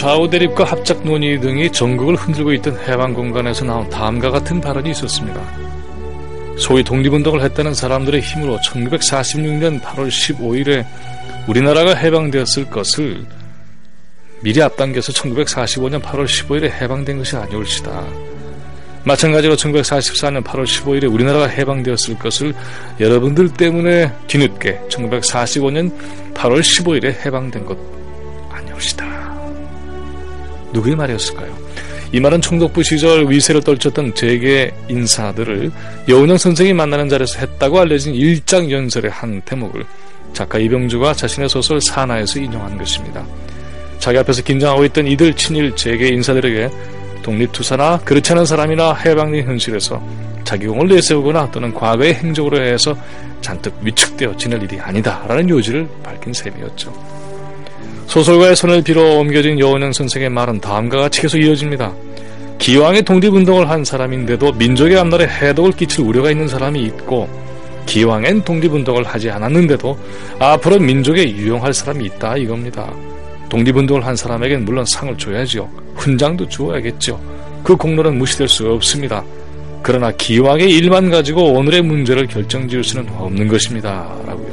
좌우 대립과 합작 논의 등이 전국을 흔들고 있던 해방 공간에서 나온 다음과 같은 발언이 있었습니다. 소위 독립운동을 했다는 사람들의 힘으로 1946년 8월 15일에 우리나라가 해방되었을 것을 미리 앞당겨서 1945년 8월 15일에 해방된 것이 아니올시다. 마찬가지로 1944년 8월 15일에 우리나라가 해방되었을 것을 여러분들 때문에 뒤늦게 1945년 8월 15일에 해방된 것 아니올시다. 누구의 말이었을까요? 이 말은 총독부 시절 위세를 떨쳤던 재계 인사들을 여운형 선생이 만나는 자리에서 했다고 알려진 일장 연설의 한 대목을 작가 이병주가 자신의 소설 사나에서 인용한 것입니다. 자기 앞에서 긴장하고 있던 이들 친일 재계 인사들에게 독립투사나 그렇지 않은 사람이나 해방된 현실에서 자기 공을 내세우거나 또는 과거의 행적으로 해서 잔뜩 위축되어 지낼 일이 아니다라는 요지를 밝힌 셈이었죠. 소설가의 손을 빌어 옮겨진 여원현 선생의 말은 다음과 같이 계속 이어집니다. 기왕의 독립운동을 한 사람인데도 민족의 앞날에 해독을 끼칠 우려가 있는 사람이 있고 기왕엔 독립운동을 하지 않았는데도 앞으로 민족에 유용할 사람이 있다 이겁니다. 독립운동을 한 사람에겐 물론 상을 줘야지요. 훈장도 주어야겠죠. 그 공로는 무시될 수가 없습니다. 그러나 기왕의 일만 가지고 오늘의 문제를 결정지을 수는 없는 것입니다. 라고요.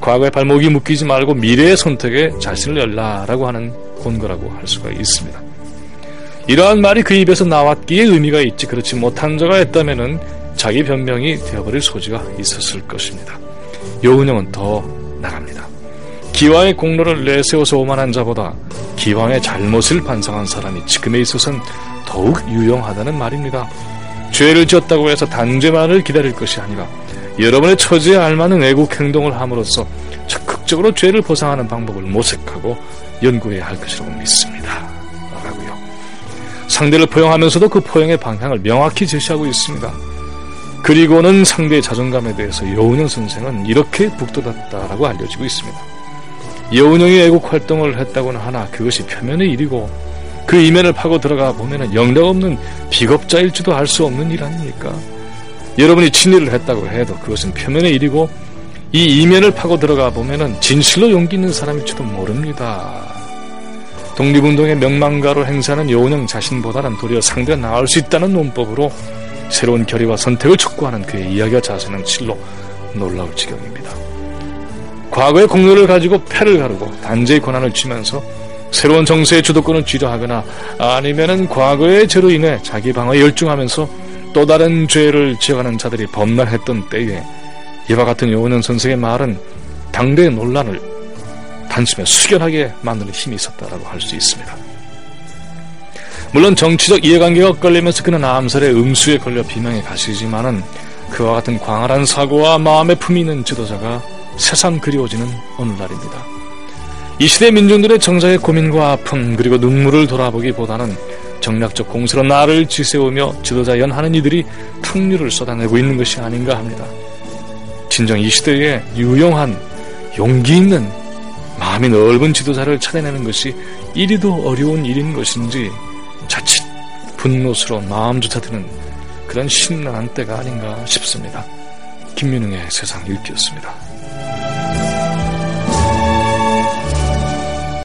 과거의 발목이 묶이지 말고 미래의 선택에 자신을 열라라고 하는 본거라고 할 수가 있습니다. 이러한 말이 그 입에서 나왔기에 의미가 있지 그렇지 못한 자가 했다면 자기 변명이 되어버릴 소지가 있었을 것입니다. 여운형은 더 나갑니다. 기왕의 공로를 내세워서 오만한 자보다 기왕의 잘못을 반성한 사람이 지금에 있어서는 더욱 유용하다는 말입니다. 죄를 지었다고 해서 단죄만을 기다릴 것이 아니라 여러분의 처지에 알맞는 애국 행동을 함으로써 적극적으로 죄를 보상하는 방법을 모색하고 연구해야 할 것이라고 믿습니다. 라고요. 상대를 포용하면서도 그 포용의 방향을 명확히 제시하고 있습니다. 그리고는 상대의 자존감에 대해서 여운형 선생은 이렇게 북돋았다라고 알려지고 있습니다. 여운형이 애국 활동을 했다고는 하나 그것이 표면의 일이고 그 이면을 파고 들어가 보면 영력 없는 비겁자일지도 알 수 없는 일 아닙니까? 여러분이 친일을 했다고 해도 그것은 표면의 일이고 이 이면을 파고 들어가 보면은 진실로 용기 있는 사람일지도 모릅니다. 독립운동의 명망가로 행사하는 여운형 자신보다는 도리어 상대가 나을 수 있다는 논법으로 새로운 결의와 선택을 촉구하는 그의 이야기와 자세는 실로 놀라울 지경입니다. 과거의 공로를 가지고 패를 가르고 단죄의 권한을 쥐면서 새로운 정세의 주도권을 쥐려 하거나 아니면은 과거의 죄로 인해 자기 방어에 열중하면서 또 다른 죄를 지어가는 자들이 범람했던 때에 이와 같은 요원은 선생의 말은 당대의 논란을 단숨에 수결하게 만드는 힘이 있었다라고 할 수 있습니다. 물론 정치적 이해관계가 엇갈리면서 그는 암살의 음수에 걸려 비명에 가시지만은 그와 같은 광활한 사고와 마음의 품이 있는 지도자가 새삼 그리워지는 오늘날입니다. 이 시대 민중들의 정작의 고민과 아픔 그리고 눈물을 돌아보기보다는 정략적 공세로 나를 지세우며 지도자 연하는 이들이 탕류를 쏟아내고 있는 것이 아닌가 합니다. 진정 이 시대에 유용한 용기 있는 마음이 넓은 지도자를 찾아내는 것이 이리도 어려운 일인 것인지 자칫 분노스러운 마음조차 드는 그런 심란한 때가 아닌가 싶습니다. 김민웅의 세상 읽기였습니다.